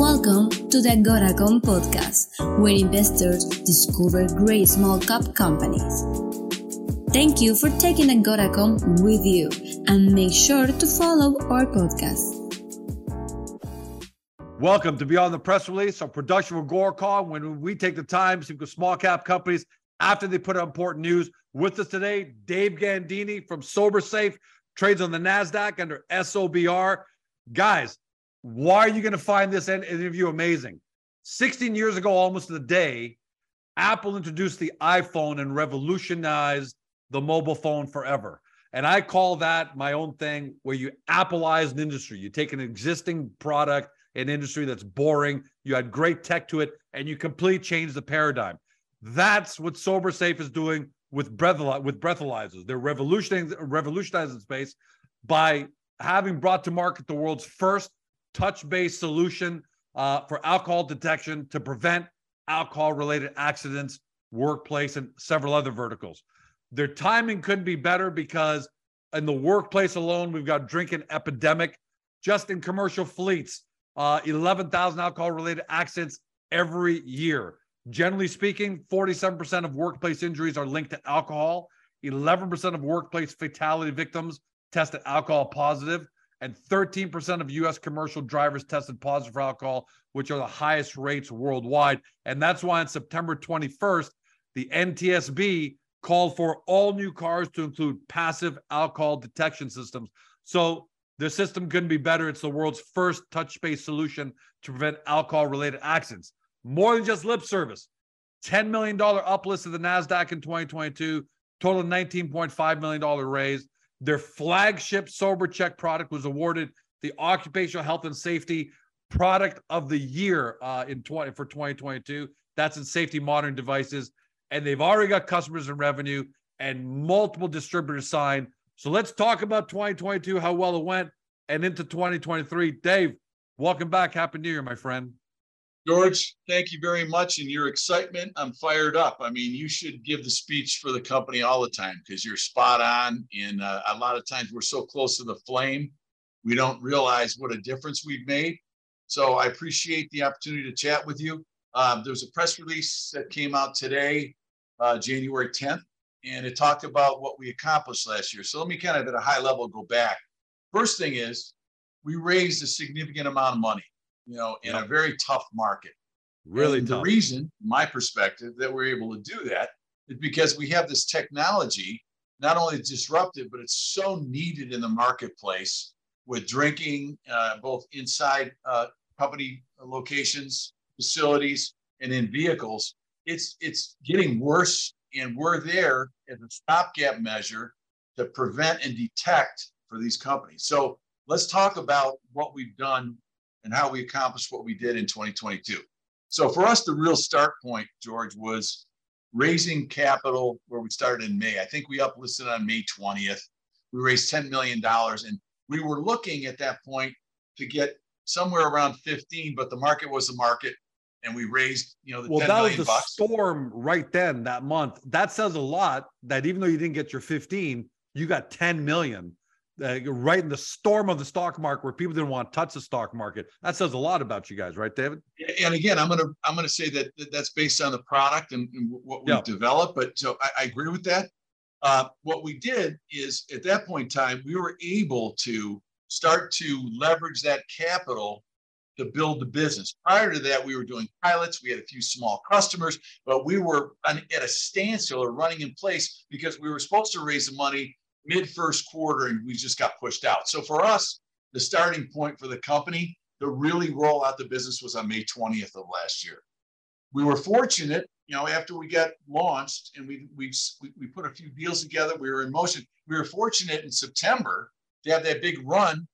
Welcome to the Agoracom podcast, where investors discover great small cap companies. Thank you for taking Agoracom with you and make sure to follow our podcast. Welcome to Beyond the Press Release, a production of Agoracom, when we take the time to speak with small cap companies after they put out important news. With us today, Dave Gandini from SoberSafe, trades on the NASDAQ under SOBR. Guys, why are you going to find this interview amazing? 16 years ago, almost to the day, Apple introduced the iPhone and revolutionized the mobile phone forever. And I call that my own thing where you Appleize an industry. You take an existing product, an industry that's boring, you add great tech to it, and you completely change the paradigm. That's what SoberSafe is doing with breath with breathalyzers. They're revolutionizing revolutionizing space by having brought to market the world's first touch-based solution uh, for alcohol detection to prevent alcohol-related accidents, workplace, and several other verticals. Their timing couldn't be better because in the workplace alone, we've got drinking epidemic. Just in commercial fleets, uh, 11,000 alcohol-related accidents every year. Generally speaking, 47% of workplace injuries are linked to alcohol. 11% of workplace fatality victims tested alcohol positive, and 13% of US commercial drivers tested positive for alcohol, which are the highest rates worldwide. And that's why on September 21st, the NTSB called for all new cars to include passive alcohol detection systems. So the system couldn't be better. It's the world's first touch-based solution to prevent alcohol-related accidents more than just lip service. $10 million uplist to the NASDAQ in 2022, total $19.5 million raised. Their flagship Sober Check product was awarded the Occupational Health and Safety Product of the Year uh, in 20 for 2022. That's in safety modern devices. And they've already got customers and revenue and multiple distributors signed. So let's talk about 2022, how well it went, and into 2023. Dave, welcome back. Happy New Year, my friend. George, thank you very much. And your excitement, I'm fired up. I mean, you should give the speech for the company all the time because you're spot on. And uh, a lot of times we're so close to the flame, we don't realize what a difference we've made. So I appreciate the opportunity to chat with you. Um, there was a press release that came out today, uh, January 10th, and it talked about what we accomplished last year. So let me kind of at a high level go back. First thing is, we raised a significant amount of money you know, in yep. a very tough market. Really and tough. The reason, my perspective, that we're able to do that is because we have this technology, not only disruptive, but it's so needed in the marketplace with drinking, uh, both inside uh, company locations, facilities, and in vehicles. It's it's getting worse, and we're there as a stopgap measure to prevent and detect for these companies. So let's talk about what we've done and how we accomplished what we did in 2022. So for us, the real start point, George, was raising capital where we started in May. I think we uplisted on May 20th. We raised $10 million and we were looking at that point to get somewhere around 15, but the market was the market and we raised, you know, the well, 10 that was the bucks. storm right then that month. That says a lot that even though you didn't get your 15, you got 10 million uh, right in the storm of the stock market where people didn't want to touch the stock market. That says a lot about you guys, right, David? And again, I'm gonna I'm gonna say that that's based on the product and, and what we've yeah. developed. But so I, I, agree with that. Uh, what we did is at that point in time, we were able to start to leverage that capital to build the business. Prior to that, we were doing pilots. We had a few small customers, but we were at a standstill or running in place because we were supposed to raise the money mid first quarter and we just got pushed out. So for us, the starting point for the company to really roll out the business was on May 20th of last year. We were fortunate, you know, after we got launched and we we we put a few deals together, we were in motion. We were fortunate in September to have that big run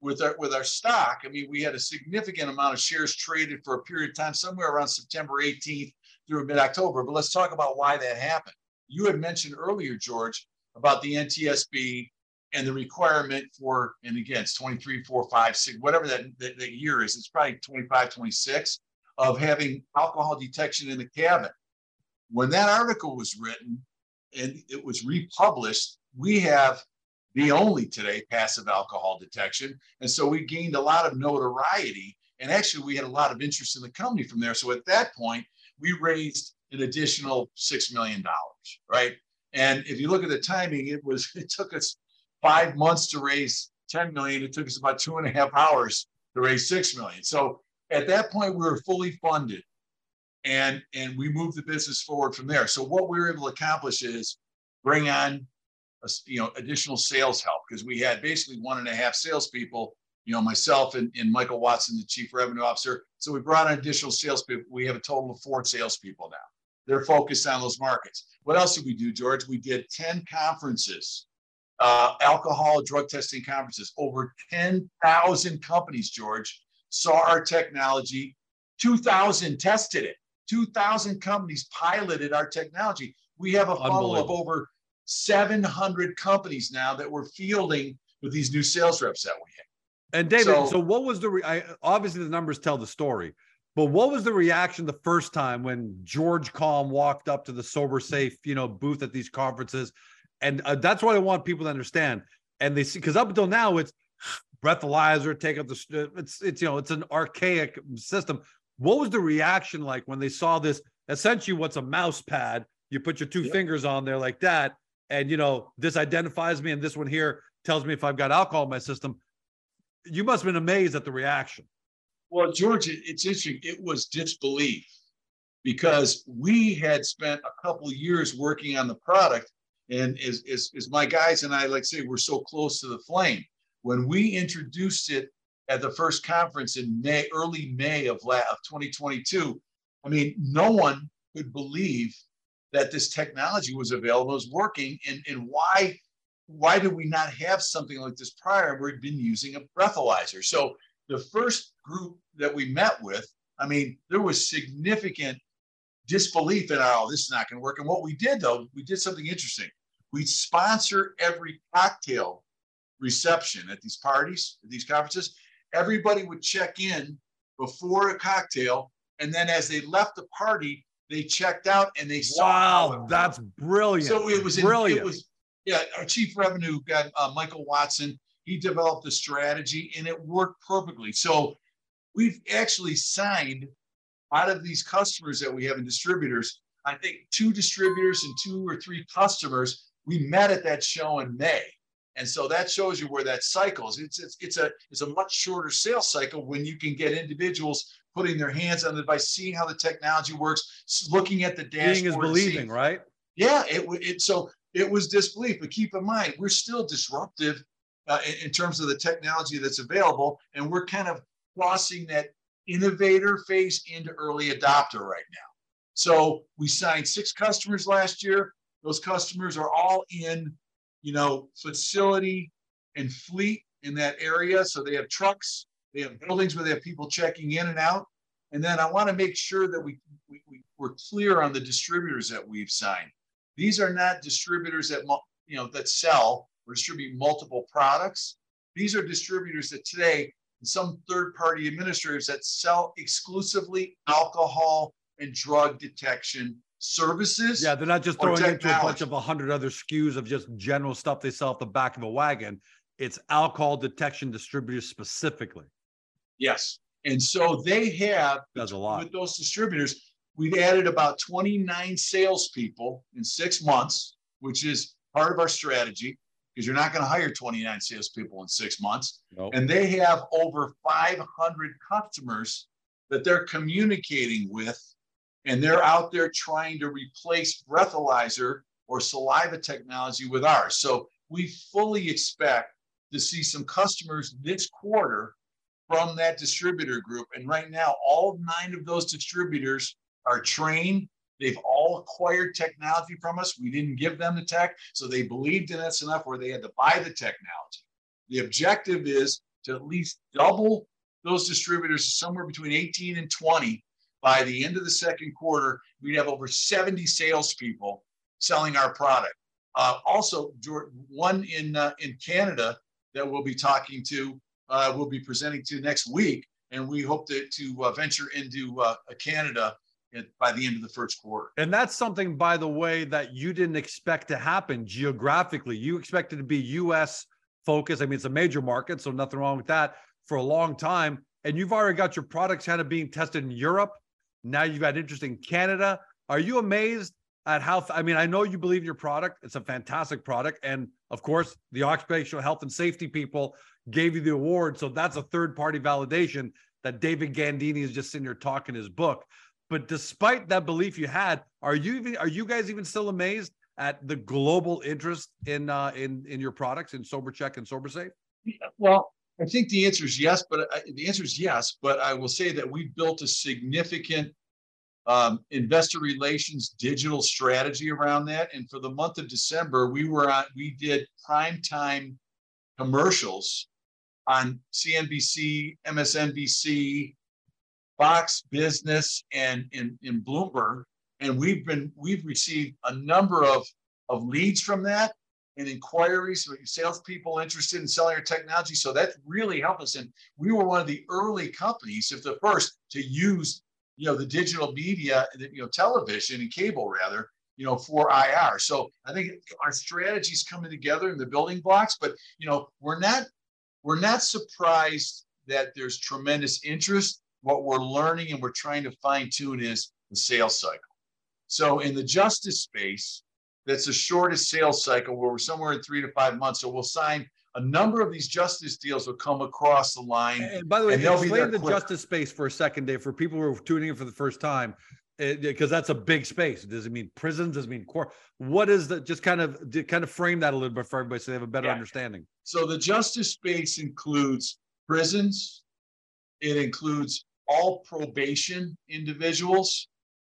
with our with our stock. I mean, we had a significant amount of shares traded for a period of time, somewhere around September 18th through mid October. But let's talk about why that happened. You had mentioned earlier, George, about the NTSB and the requirement for, and again, it's 23, 4, 5, 6, whatever that, that, that year is, it's probably 25, 26, of having alcohol detection in the cabin. When that article was written and it was republished, we have the only today passive alcohol detection. And so we gained a lot of notoriety. And actually, we had a lot of interest in the company from there. So at that point, we raised an additional $6 million, right? And if you look at the timing, it was, it took us five months to raise 10 million. It took us about two and a half hours to raise 6 million. So at that point, we were fully funded and, and we moved the business forward from there. So what we were able to accomplish is bring on a, you know, additional sales help because we had basically one and a half salespeople, you know, myself and, and Michael Watson, the chief revenue officer. So we brought on additional salespeople. We have a total of four salespeople now. They're focused on those markets. What else did we do, George? We did 10 conferences, uh, alcohol drug testing conferences. Over 10,000 companies, George, saw our technology. 2,000 tested it. 2,000 companies piloted our technology. We have a funnel of over 700 companies now that we're fielding with these new sales reps that we have. And David, so, so what was the re- I, obviously the numbers tell the story, but what was the reaction the first time when George Calm walked up to the Sober Safe, you know, booth at these conferences? And uh, that's what I want people to understand. And they see because up until now it's breathalyzer, take up the it's it's you know it's an archaic system. What was the reaction like when they saw this? Essentially, what's a mouse pad? You put your two yep. fingers on there like that, and you know this identifies me, and this one here tells me if I've got alcohol in my system. You must have been amazed at the reaction. Well, George, it's interesting. It was disbelief because we had spent a couple years working on the product. And as, as, as my guys and I like say, we're so close to the flame. When we introduced it at the first conference in May, early May of, la- of 2022, I mean, no one could believe that this technology was available, was working, and, and why why did we not have something like this prior? Where we'd been using a breathalyzer. So the first group that we met with, I mean, there was significant disbelief in, oh, this is not going to work. And what we did, though, we did something interesting. We sponsor every cocktail reception at these parties, at these conferences. Everybody would check in before a cocktail. And then as they left the party, they checked out and they saw. Wow, that's brilliant. So it was brilliant. it was yeah. Our chief revenue guy, uh, Michael Watson, he developed a strategy and it worked perfectly. So we've actually signed out of these customers that we have in distributors, I think two distributors and two or three customers. We met at that show in May. And so that shows you where that cycles. It's, it's, it's a it's a much shorter sales cycle when you can get individuals putting their hands on the device, seeing how the technology works, looking at the dashboard. Seeing is believing, seeing, right? Yeah, it, it so it was disbelief. But keep in mind, we're still disruptive uh, in, in, terms of the technology that's available. And we're kind of crossing that innovator phase into early adopter right now. So we signed six customers last year. Those customers are all in, you know, facility and fleet in that area. So they have trucks, they have buildings where they have people checking in and out. And then I want to make sure that we, we, we we're clear on the distributors that we've signed. These are not distributors that you know that sell or distribute multiple products. These are distributors that today, some third party administrators that sell exclusively alcohol and drug detection services. Yeah, they're not just throwing into a bunch of a hundred other SKUs of just general stuff they sell off the back of a wagon. It's alcohol detection distributors specifically. Yes. And so they have That's a lot. with those distributors, we've added about 29 salespeople in six months, which is part of our strategy because you're not going to hire 29 salespeople in six months. Nope. And they have over 500 customers that they're communicating with, and they're out there trying to replace breathalyzer or saliva technology with ours. So we fully expect to see some customers this quarter from that distributor group. And right now, all nine of those distributors are trained They've all acquired technology from us. We didn't give them the tech, so they believed in us enough where they had to buy the technology. The objective is to at least double those distributors somewhere between 18 and 20 by the end of the second quarter. We'd have over 70 salespeople selling our product. Uh, also, one in uh, in Canada that we'll be talking to, uh, we'll be presenting to next week, and we hope to, to uh, venture into uh, By the end of the first quarter. And that's something, by the way, that you didn't expect to happen geographically. You expected to be U.S. focused. I mean, it's a major market, so nothing wrong with that for a long time. And you've already got your products kind of being tested in Europe. Now you've got interest in Canada. Are you amazed at how? I mean, I know you believe in your product. It's a fantastic product, and of course, the occupational health and safety people gave you the award. So that's a third party validation that David Gandini is just sitting here talking his book. But despite that belief you had, are you even are you guys even still amazed at the global interest in uh, in in your products in SoberCheck and SoberSafe? Well, I think the answer is yes, but I, the answer is yes. But I will say that we built a significant um, investor relations digital strategy around that. And for the month of December, we were on. We did prime time commercials on CNBC, MSNBC, Fox Business, and in, in Bloomberg. And we've been we've received a number of, of leads from that and inquiries, with salespeople interested in selling our technology. So that really helped us. And we were one of the early companies, if the first, to use you know the digital media, you know television and cable rather, you know for IR. So I think our strategies coming together in the building blocks. But you know we're not we're not surprised that there's tremendous interest. What we're learning and we're trying to fine tune is the sales cycle. So in the justice space, that's the shortest sales cycle where we're somewhere in three to five months. So we'll sign a number of these justice deals will come across the line. And by the way, explain the quick. justice space for a second, Dave, for people who are tuning in for the first time, eh, because that's a big space. Does it mean prisons? Does it mean court? What is the just kind of kind of frame that a little bit for everybody so they have a better yeah. understanding? So the justice space includes prisons. It includes all probation individuals.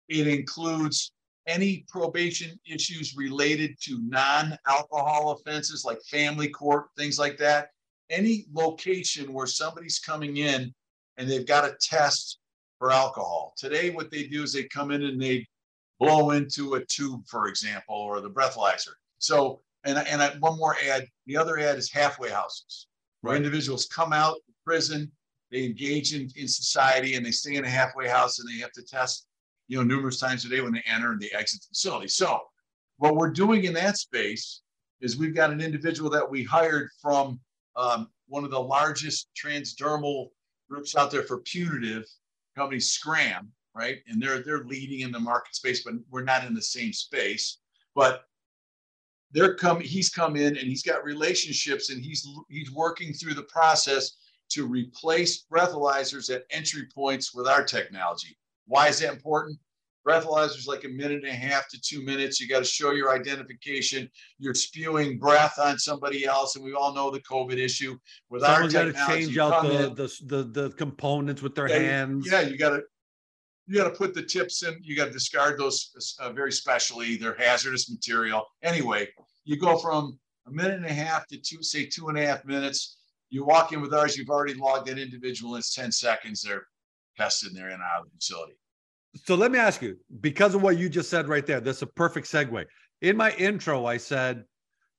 It includes any probation issues related to non-alcohol offenses like family court, things like that. Any location where somebody's coming in and they've got a test for alcohol. Today, what they do is they come in and they blow into a tube, for example, or the breathalyzer. So, and, and I, one more ad. The other ad is halfway houses, where right. individuals come out of prison, they engage in, in society, and they stay in a halfway house, and they have to test you know, numerous times a day when they enter and they exit the facility. So what we're doing in that space is we've got an individual that we hired from um, one of the largest transdermal groups out there for punitive company, Scram, right? And they're they're leading in the market space, but we're not in the same space. But they're come, he's come in and he's got relationships and he's he's working through the process to replace breathalyzers at entry points with our technology. Why is that important? Breathalyzers like a minute and a half to two minutes. You got to show your identification. You're spewing breath on somebody else, and we all know the COVID issue. With Someone's our technology, change out the, in, the, the the components with their yeah, hands. Yeah, you got to you got to put the tips in. You got to discard those uh, very specially. They're hazardous material. Anyway, you go from a minute and a half to two, say two and a half minutes. You walk in with ours. You've already logged an individual. It's ten seconds. They're tested there and out of the facility. So let me ask you, because of what you just said right there, that's a perfect segue. In my intro, I said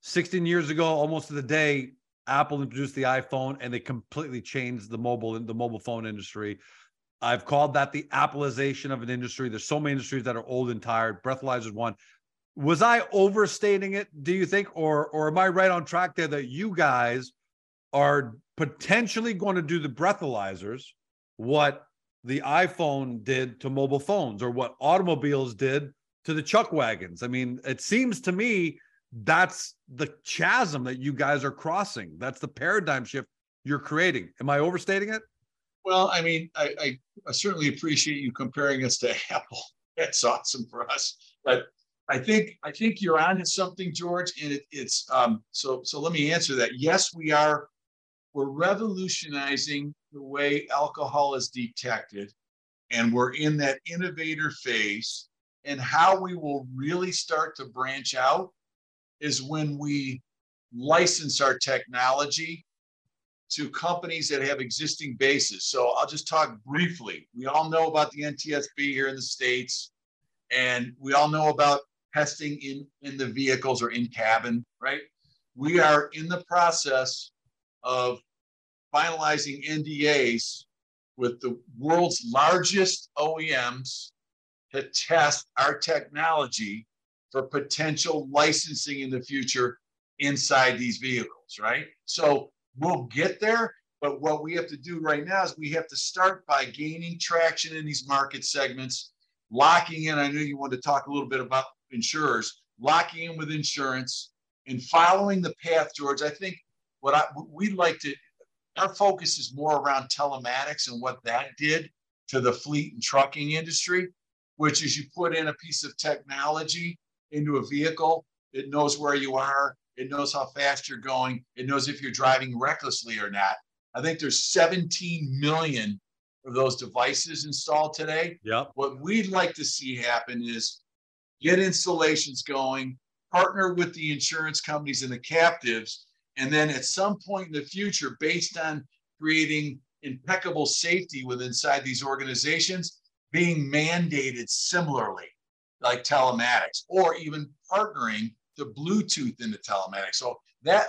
16 years ago, almost to the day, Apple introduced the iPhone and they completely changed the mobile the mobile phone industry. I've called that the Appleization of an industry. There's so many industries that are old and tired. Breathalyzers one. Was I overstating it? Do you think, or or am I right on track there that you guys are potentially going to do the breathalyzers? What the iPhone did to mobile phones or what automobiles did to the chuck wagons. I mean, it seems to me that's the chasm that you guys are crossing. That's the paradigm shift you're creating. Am I overstating it? Well, I mean, I, I, I certainly appreciate you comparing us to Apple. That's awesome for us. But I think I think you're on to something, George. And it, it's um, so so. Let me answer that. Yes, we are we're revolutionizing the way alcohol is detected. And we're in that innovator phase. And how we will really start to branch out is when we license our technology to companies that have existing bases. So I'll just talk briefly. We all know about the NTSB here in the States, and we all know about testing in, in the vehicles or in cabin, right? We are in the process of finalizing NDAs with the world's largest OEMs to test our technology for potential licensing in the future inside these vehicles, right? So we'll get there, but what we have to do right now is we have to start by gaining traction in these market segments, locking in. I know you wanted to talk a little bit about insurers, locking in with insurance and following the path, George. I think what I we'd like to our focus is more around telematics and what that did to the fleet and trucking industry, which is you put in a piece of technology into a vehicle, it knows where you are, it knows how fast you're going, it knows if you're driving recklessly or not. I think there's 17 million of those devices installed today. Yep. What we'd like to see happen is get installations going, partner with the insurance companies and the captives, and then at some point in the future, based on creating impeccable safety within inside these organizations, being mandated similarly, like telematics, or even partnering the Bluetooth into telematics. So that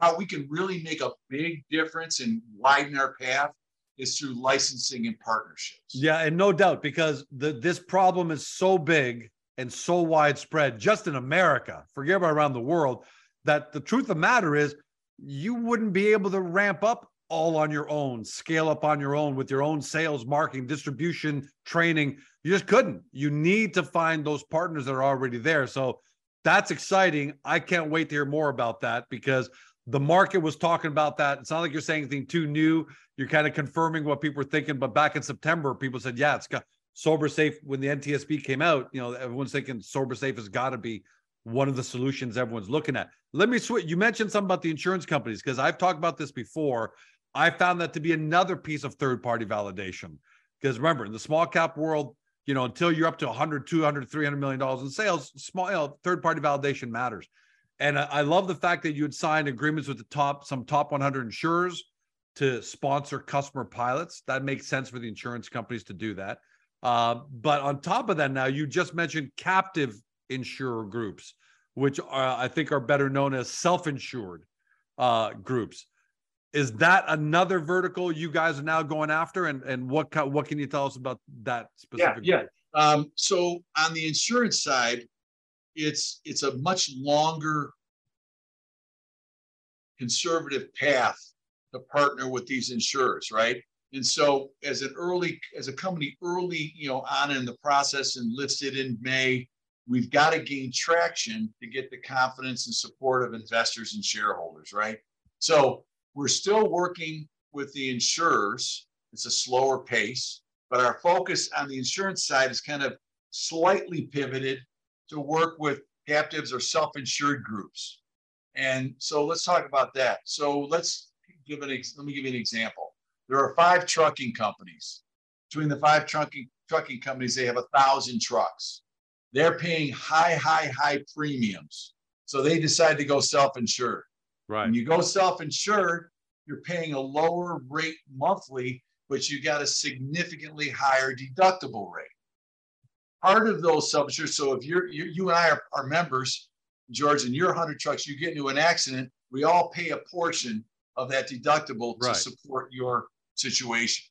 how we can really make a big difference and widen our path is through licensing and partnerships. Yeah, and no doubt because the this problem is so big and so widespread just in America, forget about around the world, that the truth of the matter is you wouldn't be able to ramp up all on your own, scale up on your own with your own sales, marketing, distribution, training. You just couldn't. You need to find those partners that are already there. So that's exciting. I can't wait to hear more about that because the market was talking about that. It's not like you're saying anything too new. You're kind of confirming what people were thinking. But back in September, people said, yeah, it's got sober safe. When the NTSB came out, you know, everyone's thinking sober safe has got to be one of the solutions everyone's looking at. Let me switch. You mentioned something about the insurance companies because I've talked about this before. I found that to be another piece of third party validation. Because remember, in the small cap world, you know, until you're up to 100, 200, 300 million dollars in sales, small you know, third party validation matters. And I, I love the fact that you had signed agreements with the top, some top 100 insurers to sponsor customer pilots. That makes sense for the insurance companies to do that. Uh, but on top of that, now you just mentioned captive insurer groups, which are, I think are better known as self-insured uh, groups. Is that another vertical you guys are now going after? And and what what can you tell us about that specific? Yeah, yeah. Um, so on the insurance side, it's it's a much longer conservative path to partner with these insurers, right? And so as an early, as a company early, you know, on in the process and listed in May, we've got to gain traction to get the confidence and support of investors and shareholders, right? So we're still working with the insurers. It's a slower pace, but our focus on the insurance side is kind of slightly pivoted to work with captives or self-insured groups. And so let's talk about that. So let's give an let me give you an example. There are five trucking companies. Between the five trucking trucking companies, they have a thousand trucks they're paying high, high, high premiums. So they decide to go self-insured. Right. When you go self-insured, you're paying a lower rate monthly, but you got a significantly higher deductible rate. Part of those self-insured, so if you're you, you and I are, are members, George, and your 100 trucks, you get into an accident, we all pay a portion of that deductible right. to support your situation.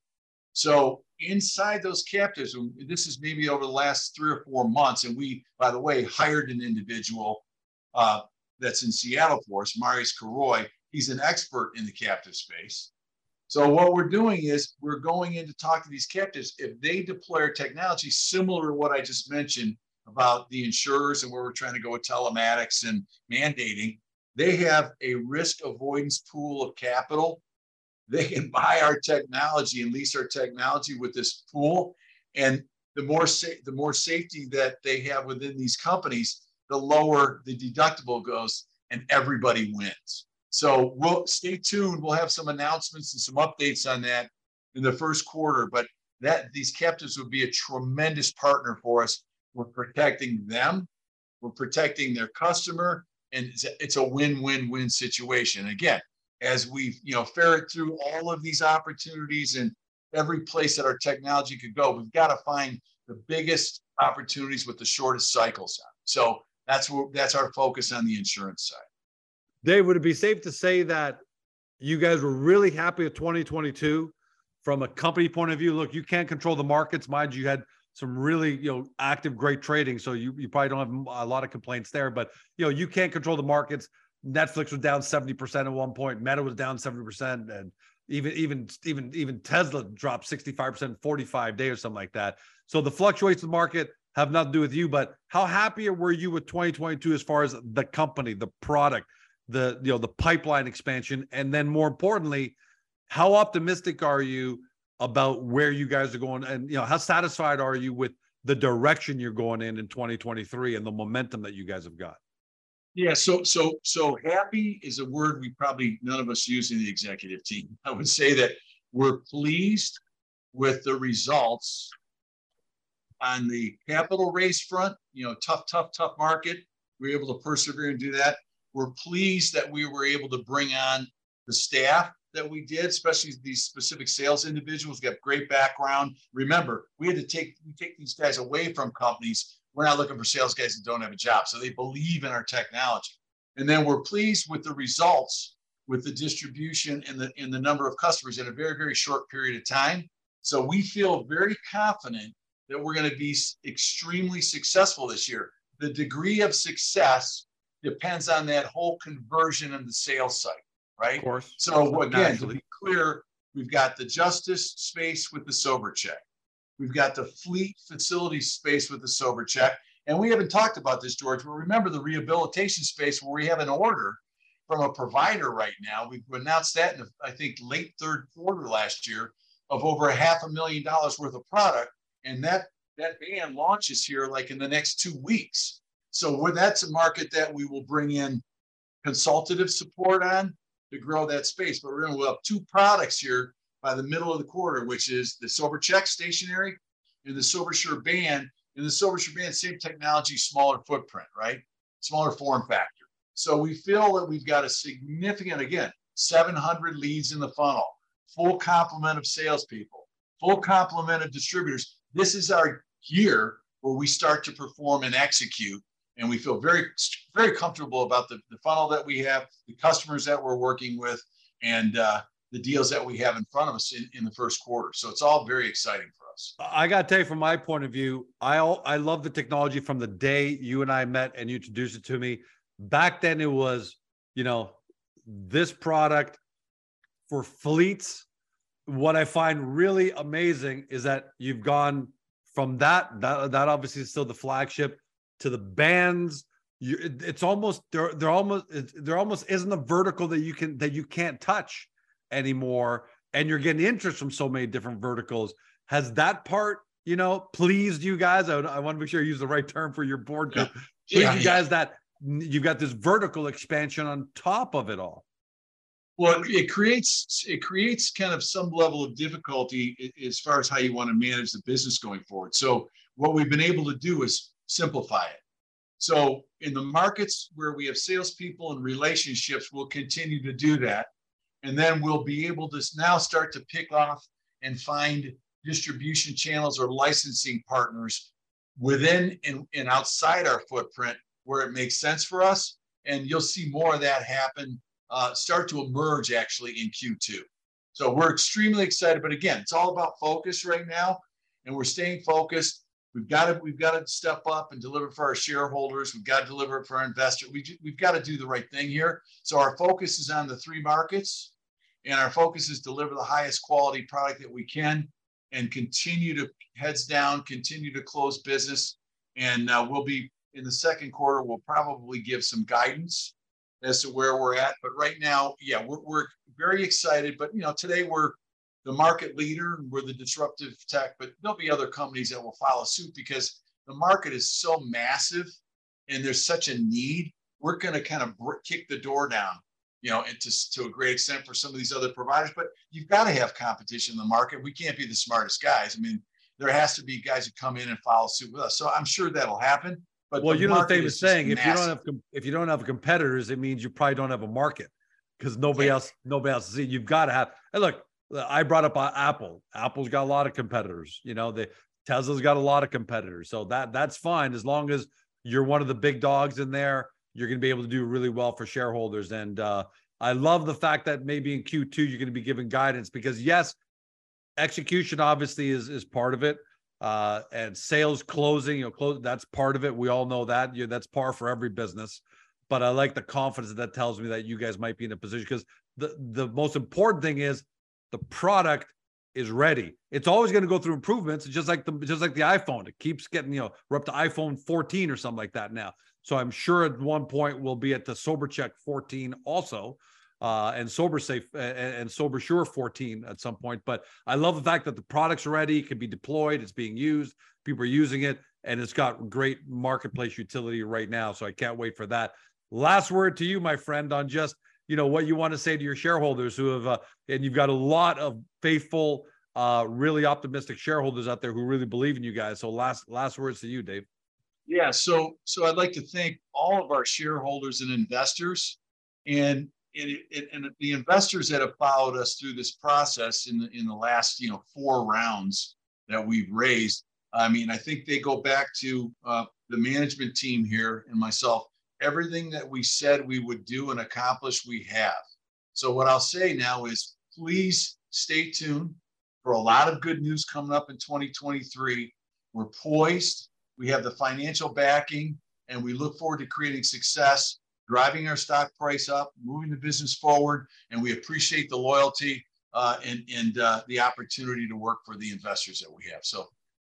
So inside those captives, this is maybe over the last three or four months, and we, by the way, hired an individual uh, that's in Seattle for us, Marius Caroy. He's an expert in the captive space. So what we're doing is we're going in to talk to these captives. If they deploy our technology similar to what I just mentioned about the insurers and where we're trying to go with telematics and mandating, they have a risk avoidance pool of capital they can buy our technology and lease our technology with this pool. And the more sa- the more safety that they have within these companies, the lower the deductible goes, and everybody wins. So we'll stay tuned. We'll have some announcements and some updates on that in the first quarter. But that these captives would be a tremendous partner for us. We're protecting them, we're protecting their customer, and it's a, it's a win-win-win situation. Again, as we you know ferret through all of these opportunities and every place that our technology could go we've got to find the biggest opportunities with the shortest cycles. So that's what that's our focus on the insurance side. Dave would it be safe to say that you guys were really happy with 2022 from a company point of view? Look you can't control the markets. Mind you, you had some really you know active great trading so you, you probably don't have a lot of complaints there but you know you can't control the markets netflix was down 70% at one point meta was down 70% and even even even even tesla dropped 65% 45 day or something like that. So the fluctuations of the market have nothing to do with you but how happy were you with 2022 as far as the company the product the you know the pipeline expansion? And then more importantly how optimistic are you about where you guys are going? And you know how satisfied are you with the direction you're going in in 2023 and the momentum that you guys have got yeah so so so happy is a word we probably none of us use in the executive team i would say that we're pleased with the results on the capital raise front you know tough tough tough market we are able to persevere and do that we're pleased that we were able to bring on the staff that we did, especially these specific sales individuals got great background. Remember, we had to take we take these guys away from companies. We're not looking for sales guys that don't have a job, so they believe in our technology. And then we're pleased with the results with the distribution and the in the number of customers in a very very short period of time. So we feel very confident that we're going to be extremely successful this year. The degree of success depends on that whole conversion of the sales cycle right? Of course. So again, Naturally. to be clear, we've got the justice space with the sober check. We've got the fleet facility space with the sober check. And we haven't talked about this, George, but remember the rehabilitation space where we have an order from a provider right now. We've announced that in, I think, late third quarter last year of over a half a million dollars worth of product. And that, that band launches here like in the next two weeks. So that's a market that we will bring in consultative support on, to grow that space. But we're going to have two products here by the middle of the quarter, which is the Sober Check stationary and the Sober Sure band. And the Sober Sure band, same technology, smaller footprint, right? Smaller form factor. So we feel that we've got a significant, again, 700 leads in the funnel, full complement of salespeople, full complement of distributors. This is our year where we start to perform and execute and we feel very very comfortable about the, the funnel that we have the customers that we're working with and uh, the deals that we have in front of us in, in the first quarter. So it's all very exciting for us. I got to tell you from my point of view i i love the technology from the day you and i met and you introduced it to me. Back then it was you know this product for fleets. What i find really amazing is that you've gone from that that, that obviously is still the flagship to the bands. You, it, it's almost they're they're almost there almost isn't a vertical that you can that you can't touch anymore, and you're getting interest from so many different verticals. Has that part you know pleased you guys? I, I want to make sure I use the right term for your board. Yeah. yeah, you guys that you've got this vertical expansion on top of it all. Well, it creates it creates kind of some level of difficulty as far as how you want to manage the business going forward. So what we've been able to do is simplify it. So in the markets where we have salespeople and relationships, we'll continue to do that. And then we'll be able to now start to pick off and find distribution channels or licensing partners within and, and outside our footprint where it makes sense for us. And you'll see more of that happen, uh, start to emerge actually in Q2. So we're extremely excited. But again, it's all about focus right now. And we're staying focused. We've got to we've got to step up and deliver for our shareholders. We've got to deliver for our investors. We, we've got to do the right thing here. So our focus is on the three markets, and our focus is deliver the highest quality product that we can, and continue to heads down, continue to close business, and uh, we'll be in the second quarter. We'll probably give some guidance as to where we're at. But right now, yeah, we're, we're very excited. But you know, today we're the market leader. We're the disruptive tech, but there'll be other companies that will follow suit because the market is so massive and there's such a need. We're going to kind of kick the door down, you know, and to, to a great extent for some of these other providers. But you've got to have competition in the market. We can't be the smartest guys. I mean, there has to be guys who come in and follow suit with us. So I'm sure that'll happen. But well, you know the famous saying: if you don't have if you don't have competitors, it means you probably don't have a market because nobody yeah. else nobody else is. You've got to have. And look, I brought up uh, Apple. Apple's got a lot of competitors. You know, the Tesla's got a lot of competitors. So that that's fine as long as you're one of the big dogs in there. You're going to be able to do really well for shareholders. And uh, I love the fact that maybe in Q2 you're going to be giving guidance because yes, execution obviously is is part of it. uh, and sales closing. You know, close that's part of it. We all know that. You know, that's par for every business. But I like the confidence that tells me that you guys might be in a position because the the most important thing is the product is ready. It's always going to go through improvements. Just like the just like the iPhone. It keeps getting, you know, we're up to iPhone 14 or something like that now. So I'm sure at one point we'll be at the SoberCheck 14 also. Uh, and sober safe and, and sober sure 14 at some point. But I love the fact that the product's ready, can be deployed, it's being used, people are using it, and it's got great marketplace utility right now. So I can't wait for that. Last word to you, my friend, on just you know what you want to say to your shareholders who have uh, and you've got a lot of faithful uh, really optimistic shareholders out there who really believe in you guys. So last last words to you dave. Yeah so so i'd like to thank all of our shareholders and investors and and, and the investors that have followed us through this process in the, in the last you know four rounds that we've raised. I mean i think they go back to uh, the management team here and myself everything that we said we would do and accomplish, we have. So, what I'll say now is please stay tuned for a lot of good news coming up in 2023. We're poised, we have the financial backing, and we look forward to creating success, driving our stock price up, moving the business forward, and we appreciate the loyalty uh, and, and uh, the opportunity to work for the investors that we have. So,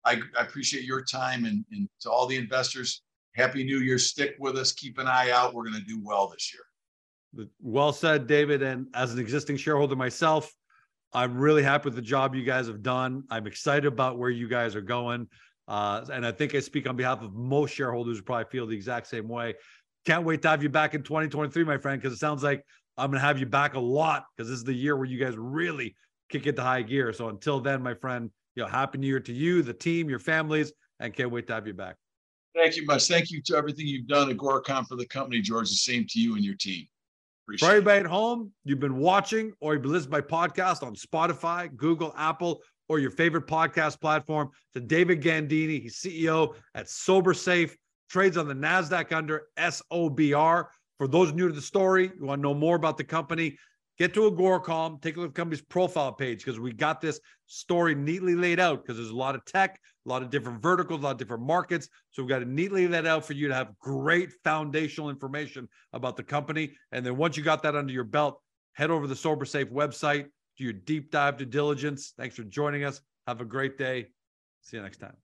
I, I appreciate your time and, and to all the investors Happy New Year. Stick with us. Keep an eye out. We're going to do well this year. Well said, David. And as an existing shareholder myself, I'm really happy with the job you guys have done. I'm excited about where you guys are going. Uh, and I think I speak on behalf of most shareholders who probably feel the exact same way. Can't wait to have you back in 2023, my friend, because it sounds like I'm going to have you back a lot because this is the year where you guys really kick into high gear. So until then, my friend, you know, happy new year to you, the team, your families, and can't wait to have you back. Thank you much. Thank you to everything you've done at Agoracom for the company, George. The same to you and your team. Appreciate for everybody at home, you've been watching or you've been listening to my podcast on Spotify, Google, Apple, or your favorite podcast platform. To David Gandini, he's CEO at SoberSafe, trades on the NASDAQ under SOBR. For those new to the story, you want to know more about the company, get to Agoracom, take a look at the company's profile page because we got this story neatly laid out because there's a lot of tech, a lot of different verticals, a lot of different markets. So we've got it neatly laid out for you to have great foundational information about the company. And then once you got that under your belt, head over to the SoberSafe website, do your deep dive due diligence. Thanks for joining us. Have a great day. See you next time.